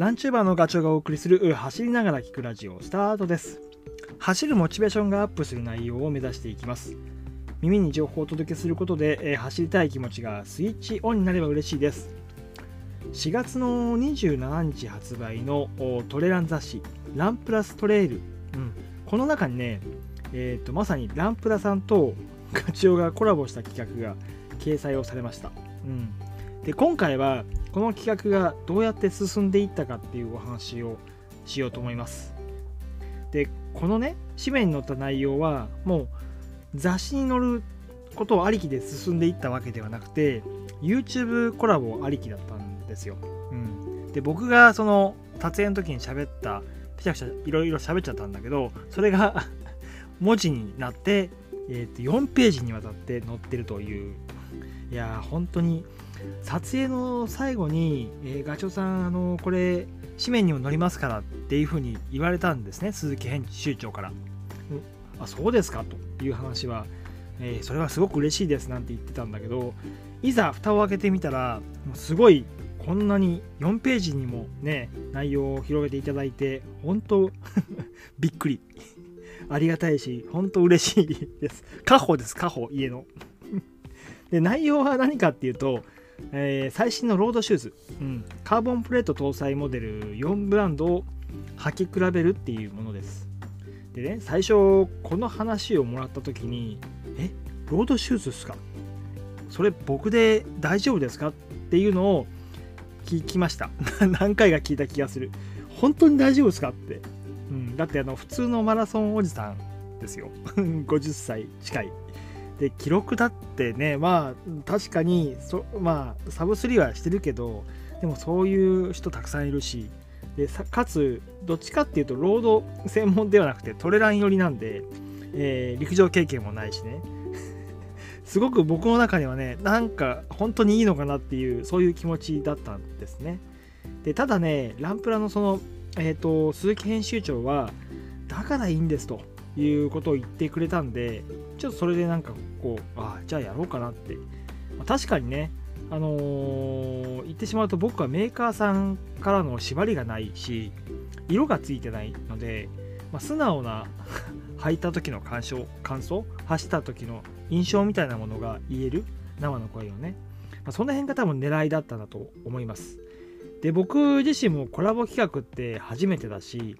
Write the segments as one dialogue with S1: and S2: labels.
S1: ランチューバーのガチョウがお送りする走りながら聞くラジオスタートです。走るモチベーションがアップする内容を目指していきます。耳に情報をお届けすることで、え走りたい気持ちがスイッチオンになれば嬉しいです。4月の27日発売のトレラン雑誌ランプラストレイル、うん、この中にね、えー、とまさにランプラさんとガチョウがコラボした企画が掲載をされました、うん、で今回はこの企画がどうやって進んでいったかっていうお話をしようと思います。でこのね紙面に載った内容はもう雑誌に載ることをありきで進んでいったわけではなくて YouTube コラボありきだったんですよ、うん、で僕がその撮影の時に喋ったくしゃくしゃいろいろ喋っちゃったんだけどそれが 文字になって、えーと4ページにわたって載ってるといういやー本当に撮影の最後に、えーガチョウさんあのこれ紙面にも載りますからっていうふうに言われたんですね鈴木編集長から、うん。あそうですかという話は、えーそれはすごく嬉しいですなんて言ってたんだけどいざ蓋を開けてみたらもうすごいこんなに4ページにもね内容を広げていただいて本当 びっくり。ありがたいし本当嬉しいです。家宝です家宝家ので内容は何かっていうと、えー最新のロードシューズ、うん、カーボンプレート搭載モデル4ブランドを履き比べるっていうものです。でね最初この話をもらった時にえロードシューズですか？それ僕で大丈夫ですか？っていうのを聞きました。何回か聞いた気がする。本当に大丈夫ですか？って、うん、だってあの普通のマラソンおじさんですよ。50歳近い。で記録だってねまあ確かにそまあサブスリーはしてるけどでもそういう人たくさんいるしでかつどっちかっていうとロード専門ではなくてトレラン寄りなんで、えー陸上経験もないしね。すごく僕の中にはねなんか本当にいいのかなっていうそういう気持ちだったんですね。でただねランプラのその、えー、と鈴木編集長はだからいいんですということを言ってくれたんでちょっとそれでなんかこうああじゃあやろうかなって、まあ確かにねあのー言ってしまうと僕はメーカーさんからの縛りがないし色がついてないので、まあ素直な 履いた時の感想感想走った時の印象みたいなものが言える生の声をね、まあその辺が多分狙いだったんだと思います。で僕自身もコラボ企画って初めてだし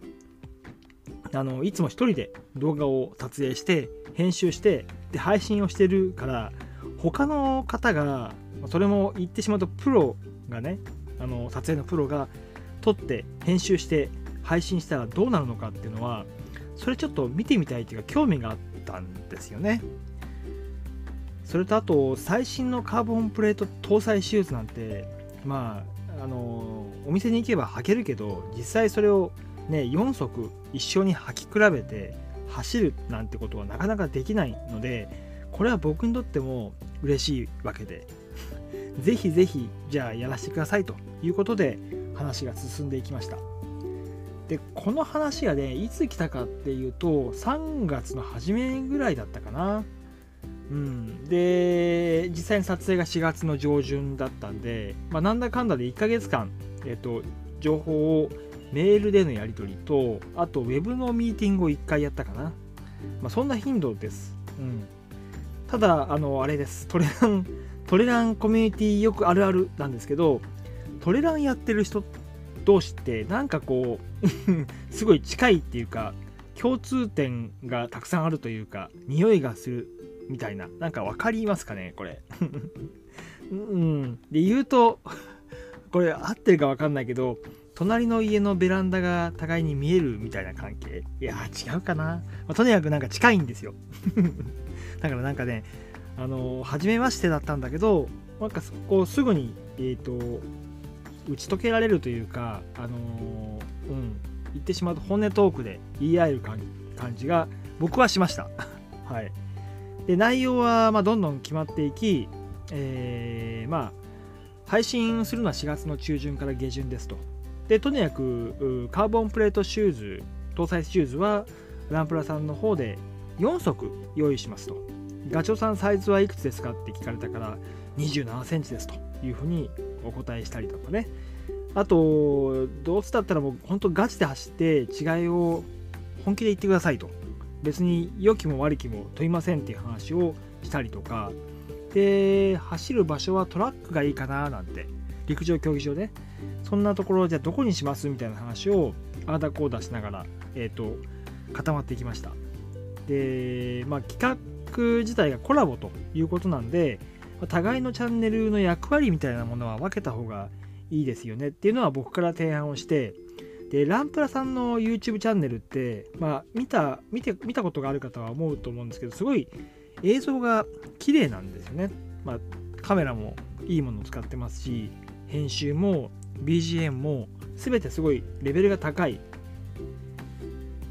S1: あのいつも一人で動画を撮影して編集してで配信をしてるから他の方がそれも言ってしまうとプロがねあの撮影のプロが撮って編集して配信したらどうなるのかっていうのはそれちょっと見てみたいっていうか興味があったんですよね。それとあと最新のカーボンプレート搭載シューズなんてまああのお店に行けば履けるけど実際それをね4足一緒に履き比べて走るなんてことはなかなかできないのでこれは僕にとっても嬉しいわけで。ぜひぜひじゃあやらせてくださいということで話が進んでいきました。でこの話がねいつ来たかっていうと3月の初めぐらいだったかな。うん。で実際に撮影が4月の上旬だったんで、まあ、なんだかんだで1ヶ月間、えっと情報をメールでのやり取りとあとウェブのミーティングを1回やったかな、まあ、そんな頻度です、うん、ただあのあれです。トレラントレランコミュニティよくあるあるなんですけどトレランやってる人同士ってなんかこう すごい近いっていうか共通点がたくさんあるというか匂いがするみたいななんか分かりますかねこれ。うん。で言うとこれ合ってるか分かんないけど隣の家のベランダが互いに見えるみたいな関係。いや違うかな、まあとにかくなんか近いんですよ。だからなんかねあの初めましてだったんだけどなんかそこすぐにえっ、と打ち解けられるというかあのうん言ってしまうと本音トークで言い合える感感じが僕はしました。はい。で内容はまあどんどん決まっていきえーまあ配信するのは4月の中旬から下旬ですと。でとにかくカーボンプレートシューズ搭載シューズはランプラさんの方で4足用意しますと。ガチョウさんサイズはいくつですかって聞かれたから27センチですというふうにお答えしたりとかね。あとどうせだったらもう本当ガチで走って違いを本気で言ってくださいと。別に良きも悪きも問いませんっていう話をしたりとか。で走る場所はトラックがいいかななんて陸上競技場でそんなところじゃあどこにしますみたいな話をああだこうだしながら、えーと、固まっていきました。で、まあ、企画自体がコラボということなんで互いのチャンネルの役割みたいなものは分けた方がいいですよねっていうのは僕から提案をしてでランプラさんの YouTube チャンネルって、まあ、見た見て見たことがある方は思うと思うんですけどすごい映像が綺麗なんですよね、まあ、カメラもいいものを使ってますし編集も BGM も全てすごいレベルが高い。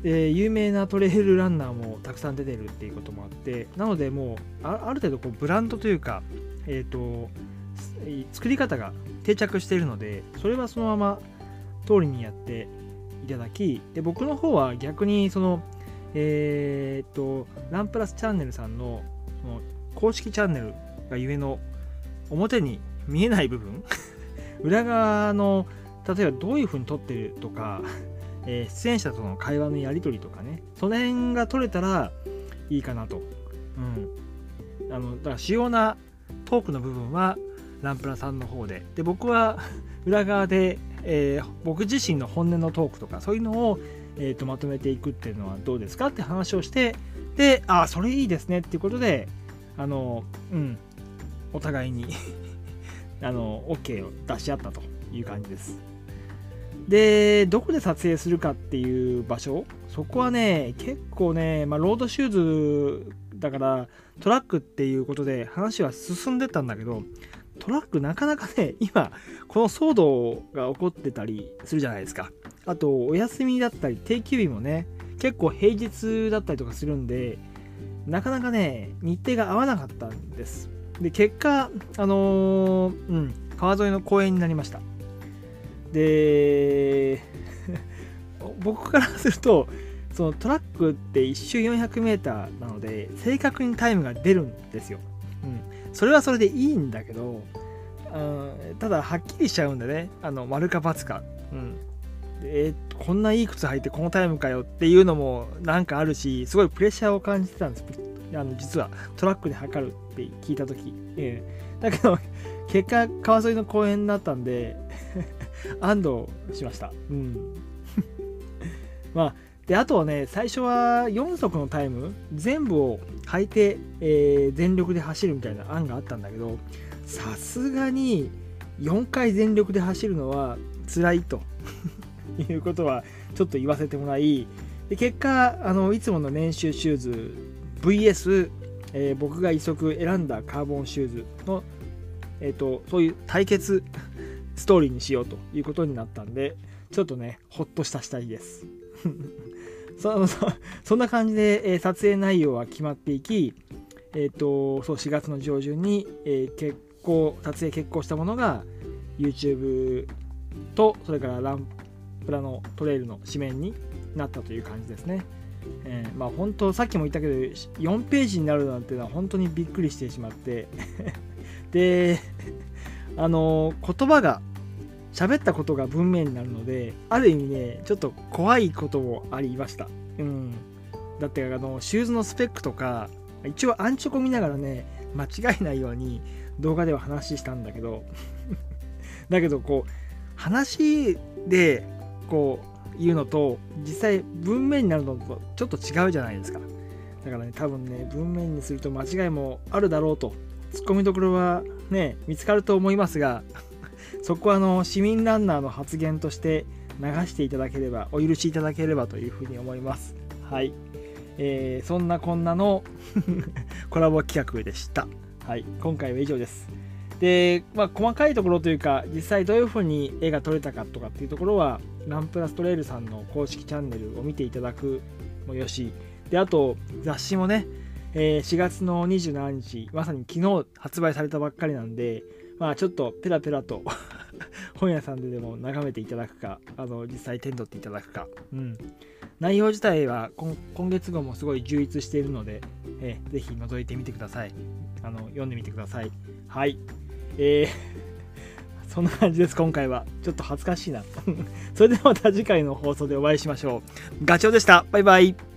S1: で有名なトレイルランナーもたくさん出てるっていうこともあってなのでもうある程度こうブランドというか、えーと、作り方が定着しているのでそれはそのまま通りにやっていただきで僕の方は逆にそのえっ、とランプラスチャンネルさんのその公式チャンネルがゆえの表に見えない部分。裏側の例えばどういう風に撮ってるとか、えー、出演者との会話のやり取りとかねその辺が撮れたらいいかなと、うん、あのだから主要なトークの部分はランプラさんの方で。で僕は 裏側で、えー、僕自身の本音のトークとかそういうのを、えーと、まとめていくっていうのはどうですかって話をしてでああそれいいですねっていうことであのうん。お互いにあの OK を出し合ったという感じです。で、どこで撮影するかっていう場所、そこはね、結構ね、まあ、ロードシューズだからトラックっていうことで話は進んでたんだけど、トラックなかなかね、今、この騒動が起こってたりするじゃないですか。あと、お休みだったり、定休日もね、結構平日だったりとかするんで、なかなかね、日程が合わなかったんです。で、結果、あのー、うん、川沿いの公園になりました。で、僕からすると、そのトラックって1周 400m なので、正確にタイムが出るんですよ。うん。それはそれでいいんだけど、うん、ただ、はっきりしちゃうんでね、あの、丸か×か。うん。えー、こんないい靴履いてこのタイムかよっていうのもなんかあるし、すごいプレッシャーを感じてたんです。あの実はトラックで測るって聞いた時、えー、だけど 結果川沿いの公園だったんで 安堵しました。うん。まあであとはね最初は4足のタイム全部を履いて、えー、全力で走るみたいな案があったんだけどさすがに4回全力で走るのは辛いということはちょっと言わせてもらいで結果あのいつもの練習シューズ VS、えー、僕が一足選んだカーボンシューズの、えーと、そういう対決 ストーリーにしようということになったんでちょっとねほっとしたしたいです そそ そんな感じで、えー、撮影内容は決まっていき、えーと、そう4月の上旬に、えー、結構撮影決行したものが YouTube とそれからランプラのトレイルの紙面になったという感じですね。えー、まあ本当さっきも言ったけど4ページになるなんてのは本当にびっくりしてしまって。であの言葉が喋ったことが文面になるのである意味ねちょっと怖いこともありました。うん。だってあのシューズのスペックとか一応アンチョコ見ながらね間違えないように動画では話したんだけど。だけどこう話でこういうのと実際文面になるのとちょっと違うじゃないですか。だからね多分ね文面にすると間違いもあるだろうとツッコミどころはね見つかると思いますが そこはあの市民ランナーの発言として流していただければお許しいただければというふうに思います。はい。えー、そんなこんなの コラボ企画でした。はい。今回は以上です。で、まあ、細かいところというか実際どういうふうに絵が撮れたかとかっていうところはランプラストレイルさんの公式チャンネルを見ていただくもよし。であと雑誌もね、えー、4月の27日まさに昨日発売されたばっかりなんでまあちょっとペラペラと 本屋さんででも眺めていただくかあの実際手に取っていただくか、うん、内容自体は今月号もすごい充実しているので、えー、ぜひ覗いてみてください。あの読んでみてください。はい。えーそんな感じです今回は。ちょっと恥ずかしいな。それではまた次回の放送でお会いしましょう。ガチョウでした。バイバイ。